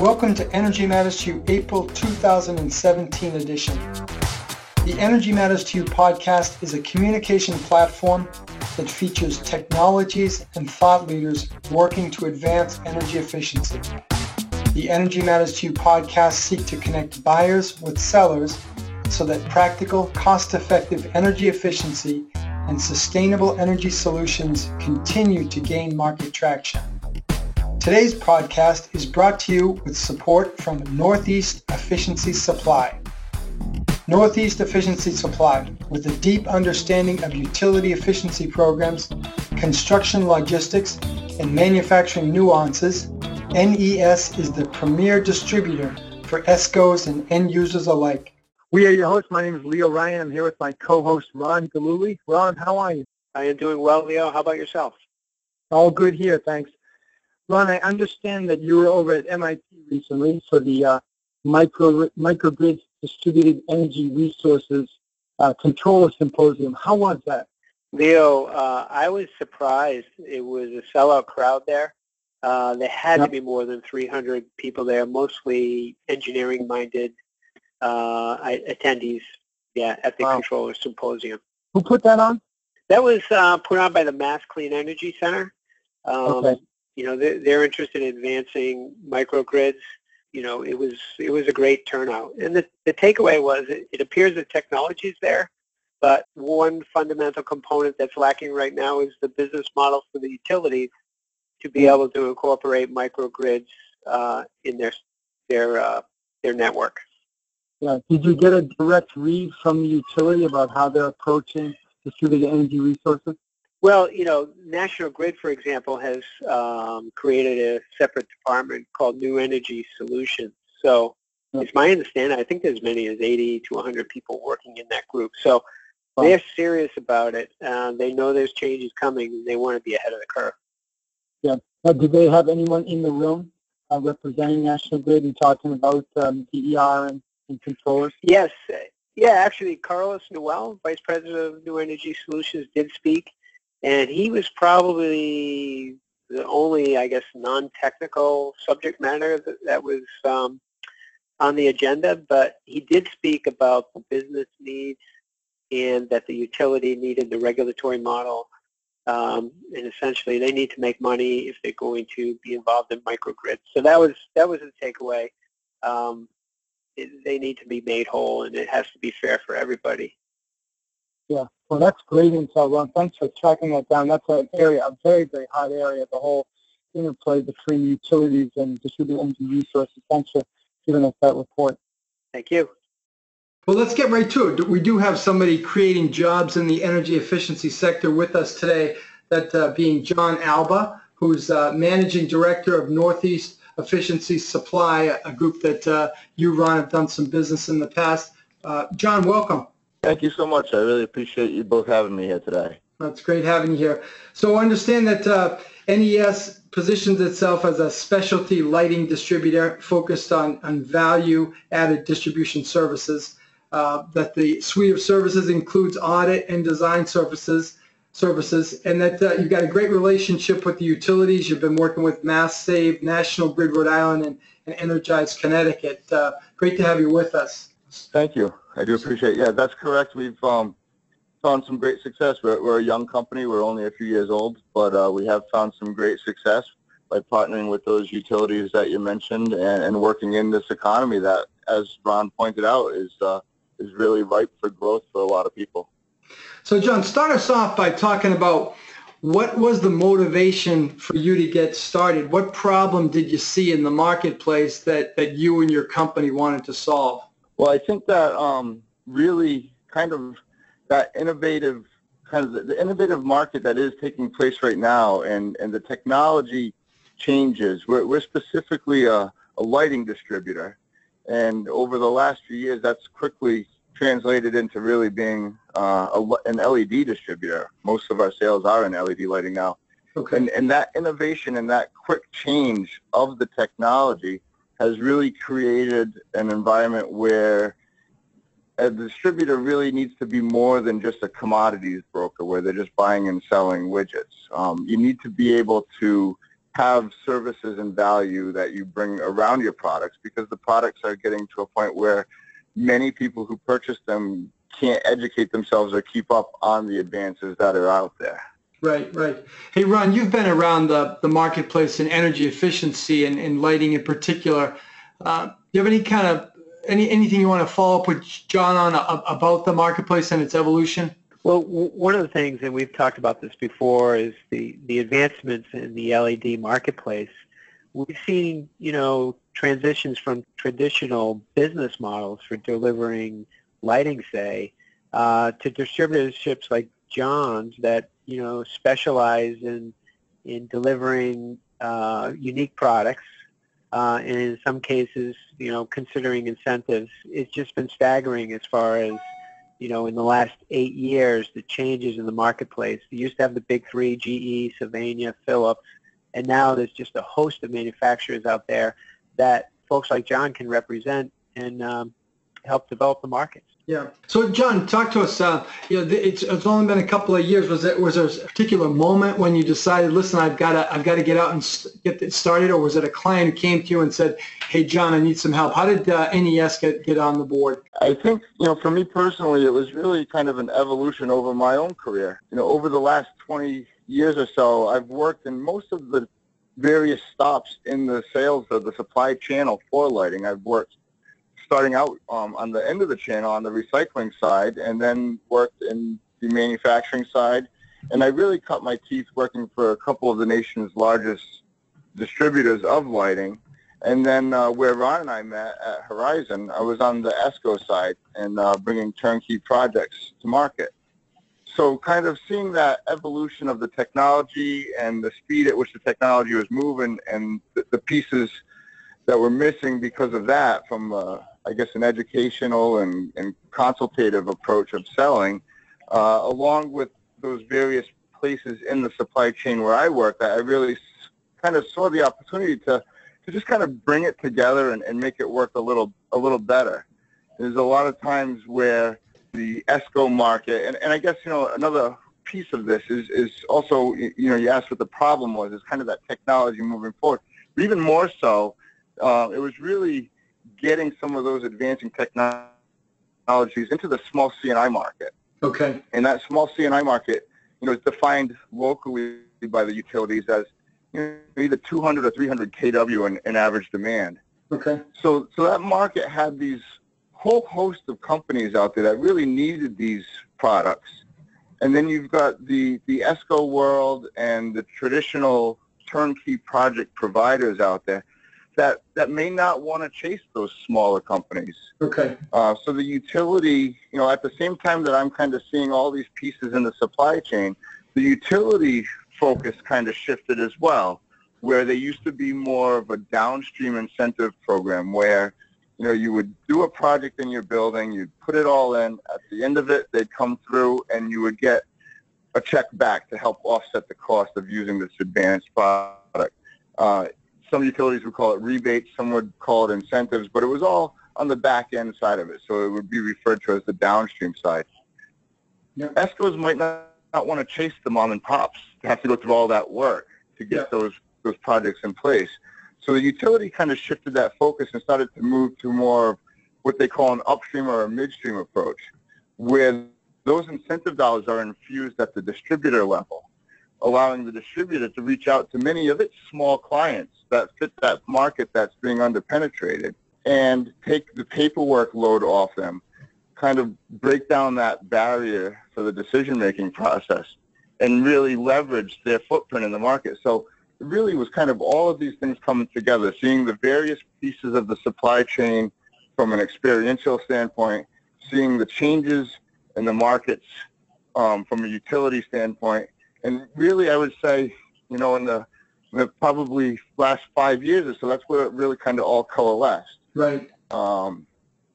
Welcome to Energy Matters to You April 2017 edition. The Energy Matters to You podcast is a communication platform that features technologies and thought leaders working to advance energy efficiency. The Energy Matters to You podcast seek to connect buyers with sellers so that practical, cost-effective energy efficiency and sustainable energy solutions continue to gain market traction. Today's podcast is brought to you with support from Northeast Efficiency Supply. Northeast Efficiency Supply, with a deep understanding of utility efficiency programs, construction logistics, and manufacturing nuances, NES is the premier distributor for ESCOs and end users alike. We are your hosts. My name is Leo Ryan. I'm here with my co-host Ron Galuli. Ron, how are you? I am doing well, Leo. How about yourself? All good here, thanks. Ron, I understand that you were over at MIT recently for the uh, micro microgrid distributed energy resources uh, controller symposium. How was that? Leo, uh, I was surprised. It was a sellout crowd there. Uh, there had yep. to be more than 300 people there, mostly engineering-minded uh, attendees. Yeah, at the wow. controller symposium. Who put that on? That was uh, put on by the Mass Clean Energy Center. Um, okay you know, they're, they're interested in advancing microgrids. You know, it was it was a great turnout. And the, the takeaway was it, it appears the technology is there, but one fundamental component that's lacking right now is the business model for the utilities to be able to incorporate microgrids uh, in their their uh, their network. Yeah. Did you get a direct read from the utility about how they're approaching distributed energy resources? Well, you know, National Grid, for example, has um, created a separate department called New Energy Solutions. So it's my understanding, I think there's as many as 80 to 100 people working in that group. So they're serious about it. Uh, they know there's changes coming. They want to be ahead of the curve. Yeah. Now, do they have anyone in the room uh, representing National Grid and talking about um, DER and, and controllers? Yes. Yeah, actually, Carlos Nouel, Vice President of New Energy Solutions, did speak and he was probably the only, I guess, non-technical subject matter that, that was um, on the agenda, but he did speak about the business needs and that the utility needed the regulatory model. Um, and essentially, they need to make money if they're going to be involved in microgrids. So that was that was the takeaway. Um, it, they need to be made whole, and it has to be fair for everybody. Yeah, well, that's great intel, Ron. Thanks for tracking that down. That's an area, a very, very hot area, the whole interplay between utilities and distributed energy resources. Thanks for giving us that report. Thank you. Well, let's get right to it. We do have somebody creating jobs in the energy efficiency sector with us today, that uh, being John Alba, who's uh, Managing Director of Northeast Efficiency Supply, a group that uh, you, Ron, have done some business in the past. Uh, John, welcome. Thank you so much. I really appreciate you both having me here today. That's great having you here. So I understand that uh, NES positions itself as a specialty lighting distributor focused on, on value-added distribution services. Uh, that the suite of services includes audit and design services, services, and that uh, you've got a great relationship with the utilities. You've been working with Mass Save, National Grid Rhode Island, and, and Energize Connecticut. Uh, great to have you with us. Thank you. I do appreciate. It. Yeah, that's correct. We've um, found some great success. We're, we're a young company. We're only a few years old, but uh, we have found some great success by partnering with those utilities that you mentioned and, and working in this economy that, as Ron pointed out, is uh, is really ripe for growth for a lot of people. So, John, start us off by talking about what was the motivation for you to get started? What problem did you see in the marketplace that, that you and your company wanted to solve? Well, I think that um, really kind of that innovative kind of the, the, innovative market that is taking place right now and, and the technology changes. We're, we're specifically a, a lighting distributor. And over the last few years, that's quickly translated into really being uh, a, an LED distributor. Most of our sales are in LED lighting now. Okay. And, and that innovation and that quick change of the technology has really created an environment where a distributor really needs to be more than just a commodities broker where they're just buying and selling widgets. Um, you need to be able to have services and value that you bring around your products because the products are getting to a point where many people who purchase them can't educate themselves or keep up on the advances that are out there. Right, right. Hey, Ron, you've been around the, the marketplace in energy efficiency and, and lighting in particular. Uh, do you have any kind of any anything you want to follow up with John on uh, about the marketplace and its evolution? Well, one of the things, and we've talked about this before, is the, the advancements in the LED marketplace. We've seen, you know, transitions from traditional business models for delivering lighting, say, uh, to distributorships like John's that, you know, specialize in, in delivering uh, unique products uh, and in some cases, you know, considering incentives, it's just been staggering as far as you know, in the last eight years, the changes in the marketplace. We used to have the big three, GE, Sylvania, Philips, and now there's just a host of manufacturers out there that folks like John can represent and um, help develop the markets. Yeah. So, John, talk to us. Uh, you know, it's, it's only been a couple of years. Was it was there a particular moment when you decided, listen, I've got to I've got to get out and get it started, or was it a client who came to you and said, Hey, John, I need some help? How did uh, NES get get on the board? I think you know, for me personally, it was really kind of an evolution over my own career. You know, over the last 20 years or so, I've worked in most of the various stops in the sales of the supply channel for lighting. I've worked starting out um, on the end of the channel on the recycling side and then worked in the manufacturing side. And I really cut my teeth working for a couple of the nation's largest distributors of lighting. And then uh, where Ron and I met at Horizon, I was on the ESCO side and uh, bringing turnkey projects to market. So kind of seeing that evolution of the technology and the speed at which the technology was moving and the, the pieces that were missing because of that from uh, I guess, an educational and, and consultative approach of selling, uh, along with those various places in the supply chain where I work, I really kind of saw the opportunity to, to just kind of bring it together and, and make it work a little a little better. There's a lot of times where the ESCO market, and, and I guess, you know, another piece of this is, is also, you know, you asked what the problem was, is kind of that technology moving forward. But even more so, uh, it was really getting some of those advancing technologies into the small C&I market. Okay. And that small C&I market, you know, is defined locally by the utilities as you know, either 200 or 300 kW in, in average demand. Okay. So, so that market had these whole host of companies out there that really needed these products. And then you've got the, the ESCO world and the traditional turnkey project providers out there that, that may not want to chase those smaller companies. Okay. Uh, so the utility, you know, at the same time that I'm kind of seeing all these pieces in the supply chain, the utility focus kind of shifted as well, where they used to be more of a downstream incentive program where, you know, you would do a project in your building, you'd put it all in, at the end of it, they'd come through and you would get a check back to help offset the cost of using this advanced product. Uh, some utilities would call it rebates, some would call it incentives, but it was all on the back end side of it. So it would be referred to as the downstream side. Yep. ESCOs might not, not want to chase the mom and pops to have to go through all that work to get yep. those those projects in place. So the utility kind of shifted that focus and started to move to more of what they call an upstream or a midstream approach, where those incentive dollars are infused at the distributor level allowing the distributor to reach out to many of its small clients that fit that market that's being underpenetrated and take the paperwork load off them, kind of break down that barrier for the decision-making process and really leverage their footprint in the market. So it really was kind of all of these things coming together, seeing the various pieces of the supply chain from an experiential standpoint, seeing the changes in the markets um, from a utility standpoint, and really, I would say, you know, in the, in the probably last five years or so, that's where it really kind of all coalesced. Right. Um,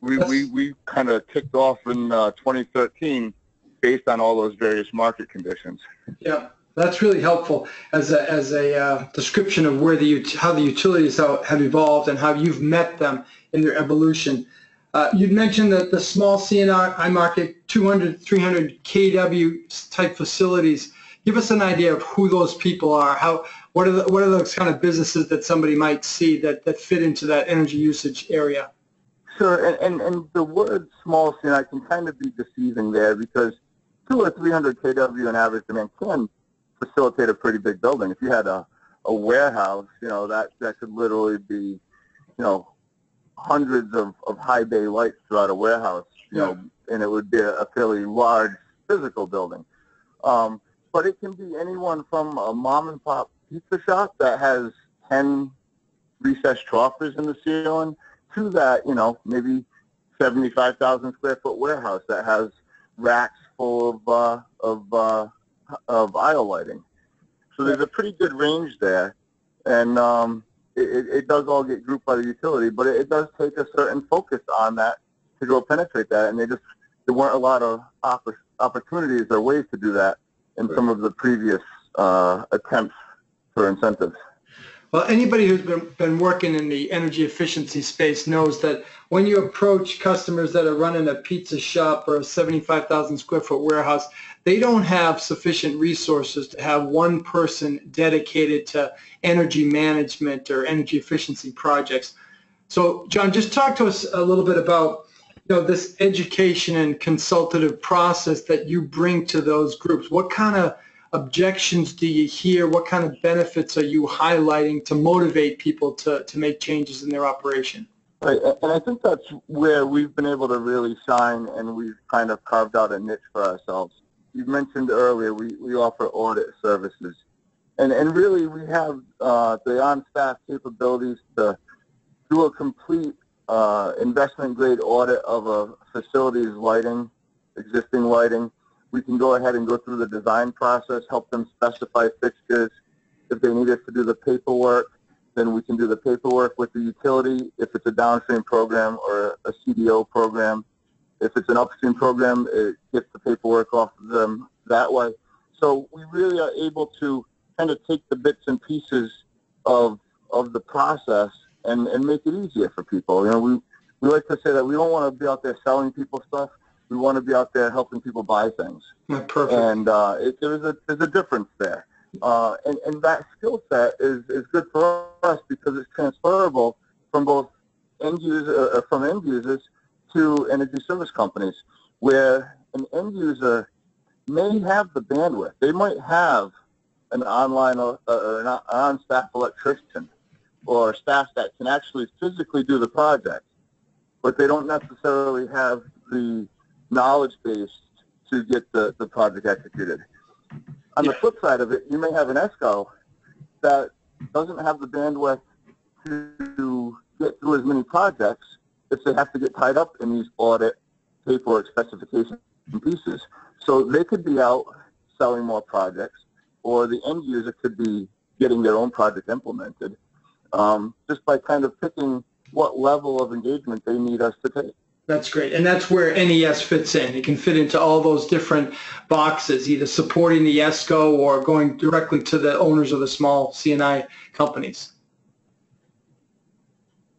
we, we, we kind of kicked off in uh, 2013 based on all those various market conditions. Yeah, that's really helpful as a, as a uh, description of where the how the utilities have evolved and how you've met them in their evolution. Uh, you mentioned that the small C&I market, 200, 300 kW type facilities give us an idea of who those people are. How what are the, what are those kind of businesses that somebody might see that, that fit into that energy usage area? Sure, and, and, and the word small C&I can kind of be deceiving there because two or 300 kW in average demand can facilitate a pretty big building. If you had a, a warehouse, you know, that, that could literally be, you know, hundreds of, of high bay lights throughout a warehouse, you yeah. know, and it would be a, a fairly large physical building. Um, but it can be anyone from a mom and pop pizza shop that has 10 recessed troffers in the ceiling to that, you know, maybe 75,000 square foot warehouse that has racks full of, uh, of, uh, of aisle lighting. So there's a pretty good range there. And um, it, it does all get grouped by the utility, but it, it does take a certain focus on that to go penetrate that. And they just, there weren't a lot of opportunities or ways to do that in some of the previous uh, attempts for incentives. Well, anybody who's been, been working in the energy efficiency space knows that when you approach customers that are running a pizza shop or a 75,000 square foot warehouse, they don't have sufficient resources to have one person dedicated to energy management or energy efficiency projects. So, John, just talk to us a little bit about you know, this education and consultative process that you bring to those groups. What kind of objections do you hear? What kind of benefits are you highlighting to motivate people to, to make changes in their operation? Right, and I think that's where we've been able to really shine and we've kind of carved out a niche for ourselves. You mentioned earlier we, we offer audit services. And, and really we have uh, the on-staff capabilities to do a complete uh, investment grade audit of a facility's lighting, existing lighting, we can go ahead and go through the design process, help them specify fixtures. If they need us to do the paperwork, then we can do the paperwork with the utility if it's a downstream program or a CDO program. If it's an upstream program, it gets the paperwork off of them that way. So we really are able to kind of take the bits and pieces of of the process and, and make it easier for people. You know, we, we like to say that we don't want to be out there selling people stuff. We want to be out there helping people buy things. Yeah, perfect. And uh, it, there's a there's a difference there. Uh, and, and that skill set is, is good for us because it's transferable from both end user, uh, from end users to energy service companies, where an end user may have the bandwidth. They might have an online uh, or an on-staff electrician or staff that can actually physically do the project, but they don't necessarily have the knowledge base to get the, the project executed. On the flip side of it, you may have an ESCO that doesn't have the bandwidth to get through as many projects if they have to get tied up in these audit paperwork specification pieces. So they could be out selling more projects, or the end user could be getting their own project implemented um, just by kind of picking what level of engagement they need us to take. That's great. And that's where NES fits in. It can fit into all those different boxes, either supporting the ESCO or going directly to the owners of the small C&I companies.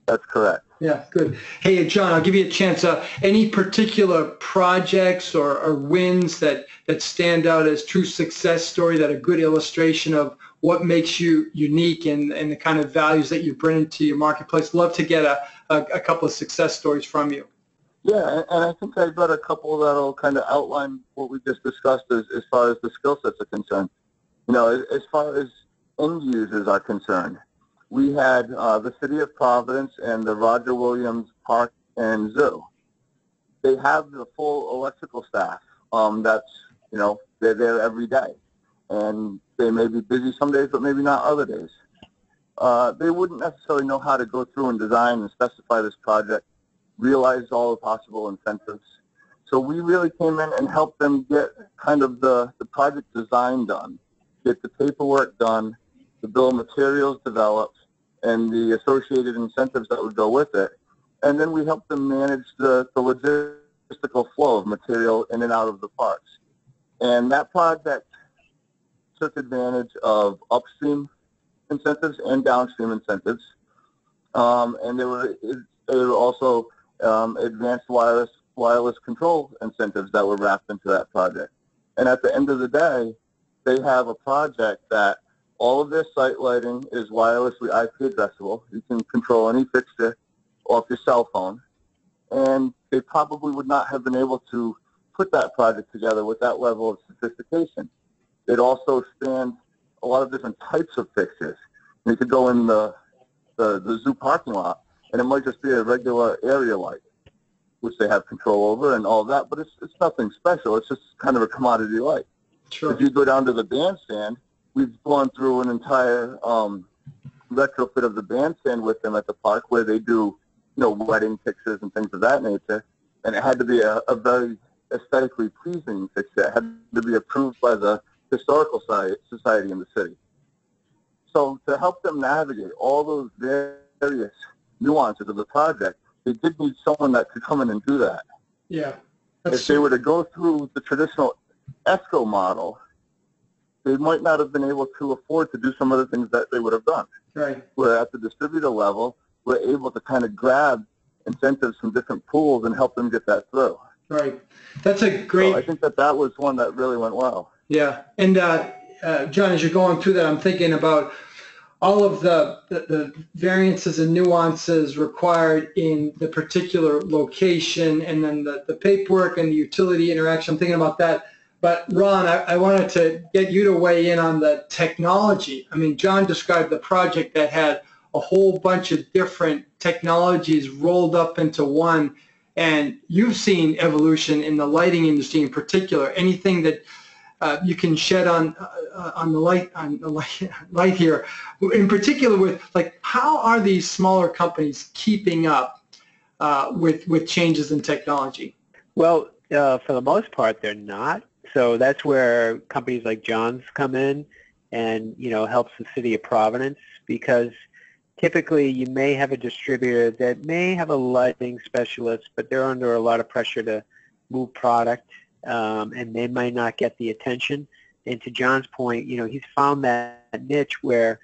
That's correct. Yeah, good. Hey, John, I'll give you a chance. Uh, any particular projects or, or wins that, that stand out as true success story that are a good illustration of what makes you unique and, and the kind of values that you bring to your marketplace? Love to get a, a, a couple of success stories from you. Yeah, and I think I've got a couple that'll kind of outline what we just discussed as, as far as the skill sets are concerned. You know, as, as far as end users are concerned, we had uh, the City of Providence and the Roger Williams Park and Zoo. They have the full electrical staff. Um, that's, you know, they're there every day. And they may be busy some days, but maybe not other days. Uh, they wouldn't necessarily know how to go through and design and specify this project realize all the possible incentives. So we really came in and helped them get kind of the, the project design done, get the paperwork done, the bill of materials developed, and the associated incentives that would go with it. And then we helped them manage the, the logistical flow of material in and out of the parks. And that project took advantage of upstream incentives and downstream incentives. Um, and there were, there were also um, advanced wireless wireless control incentives that were wrapped into that project. And at the end of the day, they have a project that all of their site lighting is wirelessly IP addressable. You can control any fixture off your cell phone. And they probably would not have been able to put that project together with that level of sophistication. It also spans a lot of different types of fixtures. You could go in the, the, the zoo parking lot, and it might just be a regular area light, which they have control over and all that, but it's, it's nothing special. It's just kind of a commodity light. Sure. If you go down to the bandstand, we've gone through an entire um, retrofit of the bandstand with them at the park where they do, you know, wedding pictures and things of that nature. And it had to be a, a very aesthetically pleasing fixture. It had to be approved by the Historical Society in the city. So to help them navigate all those various nuances of the project, they did need someone that could come in and do that. Yeah. if they were to go through the traditional ESCO model, they might not have been able to afford to do some of the things that they would have done. Right. Where at the distributor level, we're able to kind of grab incentives from different pools and help them get that through. Right. That's a great. So I think that that was one that really went well. Yeah. And uh, uh, John, as you're going through that, I'm thinking about all of the, the, the, variances and nuances required in the particular location and then the, the paperwork and the utility interaction. I'm thinking about that. But Ron, I, I wanted to get you to weigh in on the technology. I mean, John described the project that had a whole bunch of different technologies rolled up into one. And you've seen evolution in the lighting industry in particular. Anything that uh, you can shed on uh, on the light on the light, light here, in particular with like how are these smaller companies keeping up uh, with with changes in technology? Well, uh, for the most part, they're not. So that's where companies like John's come in, and you know helps the city of Providence because typically you may have a distributor that may have a lighting specialist, but they're under a lot of pressure to move product, um, and they might not get the attention. And to John's point, you know, he's found that niche where,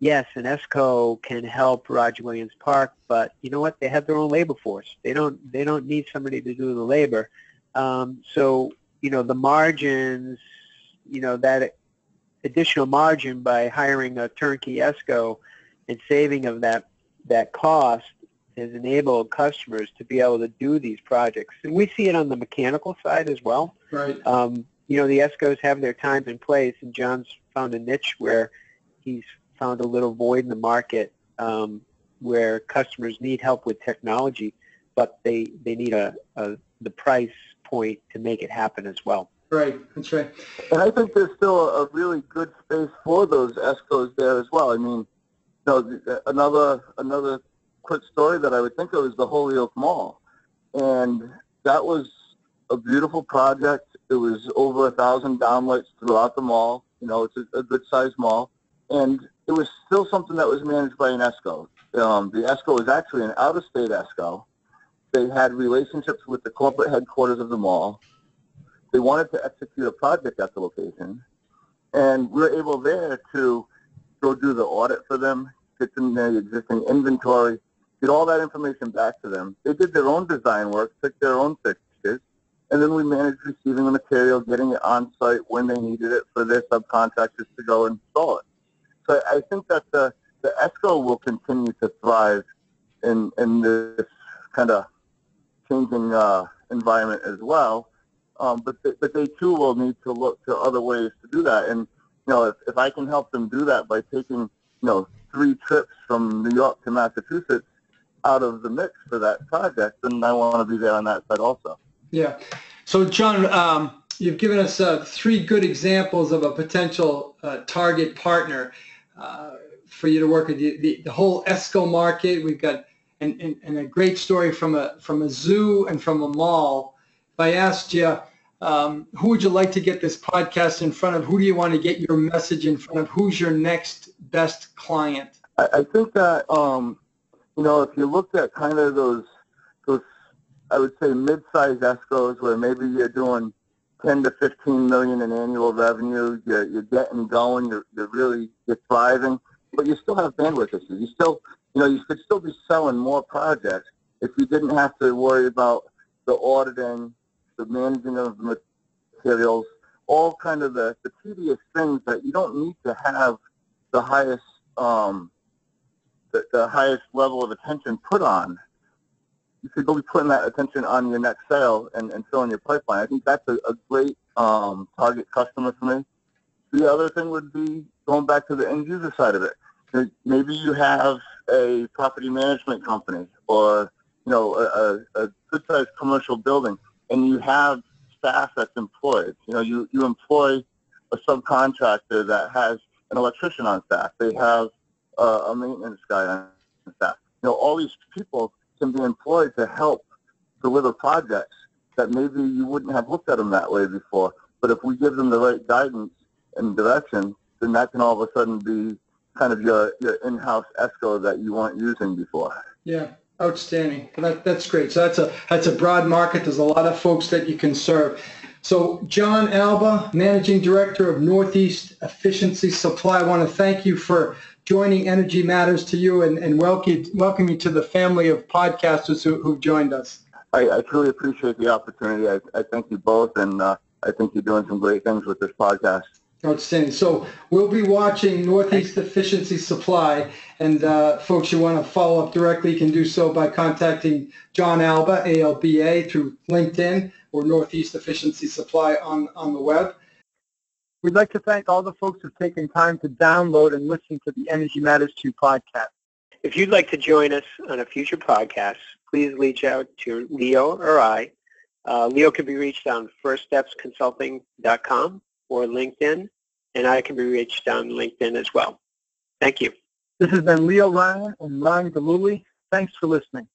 yes, an ESCO can help Roger Williams Park, but you know what? They have their own labor force. They don't. They don't need somebody to do the labor. Um, so you know the margins, you know that additional margin by hiring a turnkey ESCO and saving of that that cost has enabled customers to be able to do these projects. And we see it on the mechanical side as well. Right. Um, you know, the ESCOs have their time and place, and John's found a niche where he's found a little void in the market um, where customers need help with technology, but they, they need a, a the price point to make it happen as well. Right, that's right. And I think there's still a really good space for those ESCOs there as well. I mean, you know, another another quick story that I would think of is the Holyoke Mall, and that was a beautiful project. It was over a thousand downlights throughout the mall. You know, it's a, a good-sized mall, and it was still something that was managed by an ESCO. Um, the ESCO was actually an out-of-state ESCO. They had relationships with the corporate headquarters of the mall. They wanted to execute a project at the location, and we were able there to go do the audit for them, get them their existing inventory, get all that information back to them. They did their own design work, took their own fixtures, and then we managed receiving the material, getting it on site when they needed it for their subcontractors to go install it. So I think that the, the ESCO will continue to thrive in, in this kind of changing uh, environment as well. Um, but, they, but they too will need to look to other ways to do that. And you know, if, if I can help them do that by taking, you know, three trips from New York to Massachusetts out of the mix for that project, then I want to be there on that side also. Yeah. So, John, um, you've given us uh, three good examples of a potential uh, target partner uh, for you to work with. The, the, the whole ESCO market, we've got, and, and, and, a great story from a, from a zoo and from a mall. If I asked you, um, who would you like to get this podcast in front of? Who do you want to get your message in front of? Who's your next best client? I, I think that um, you know if you looked at kind of those those I would say mid-sized ESCOs where maybe you're doing 10 to 15 million in annual revenue, you're, you're getting going, you're, you're really you're thriving, but you still have bandwidth issues. You still you know you could still be selling more projects if you didn't have to worry about the auditing the managing of the materials, all kind of the, the tedious things that you don't need to have the highest um, the, the highest level of attention put on, you should be putting that attention on your next sale and, and filling your pipeline. I think that's a, a great um, target customer for me. The other thing would be going back to the end user side of it. Maybe you have a property management company or you know a, a good sized commercial building, and you have staff that's employed. You know, you, you employ a subcontractor that has an electrician on staff. They have uh, a maintenance guy on staff. You know, all these people can be employed to help deliver projects that maybe you wouldn't have looked at them that way before. But if we give them the right guidance and direction, then that can all of a sudden be kind of your, your in-house ESCO that you weren't using before. Yeah, outstanding. That, that's great. So that's a that's a broad market. There's a lot of folks that you can serve. So John Alba, Managing Director of Northeast Efficiency Supply, I want to thank you for joining Energy Matters to you and, and welcome, welcome you to the family of podcasters who, who've joined us. I, I truly appreciate the opportunity. I, I thank you both, and uh, I think you're doing some great things with this podcast. Outstanding. So we'll be watching Northeast Efficiency Supply, and uh, folks, you want to follow up directly, you can do so by contacting John Alba, ALBA, through LinkedIn or Northeast Efficiency Supply on, on the web. We'd like to thank all the folks who've taken time to download and listen to the Energy Matters 2 podcast. If you'd like to join us on a future podcast, please reach out to Leo or I. Uh, Leo can be reached on firststepsconsulting.com or LinkedIn, and I can be reached on LinkedIn as well. Thank you. This has been Leo Ryan and Ryan Galuli. Thanks for listening.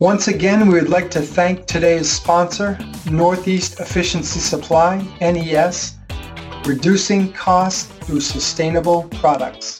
Once again, we would like to thank today's sponsor, Northeast Efficiency Supply, NES, reducing costs through sustainable products.